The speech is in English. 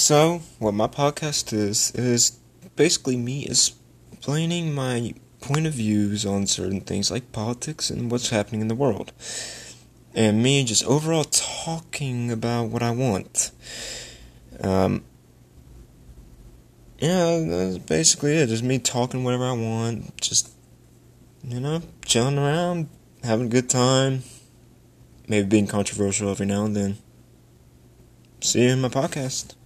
So, what my podcast is, is basically me explaining my point of views on certain things like politics and what's happening in the world. And me just overall talking about what I want. Um, yeah, that's basically it. Just me talking whatever I want. Just, you know, chilling around, having a good time. Maybe being controversial every now and then. See you in my podcast.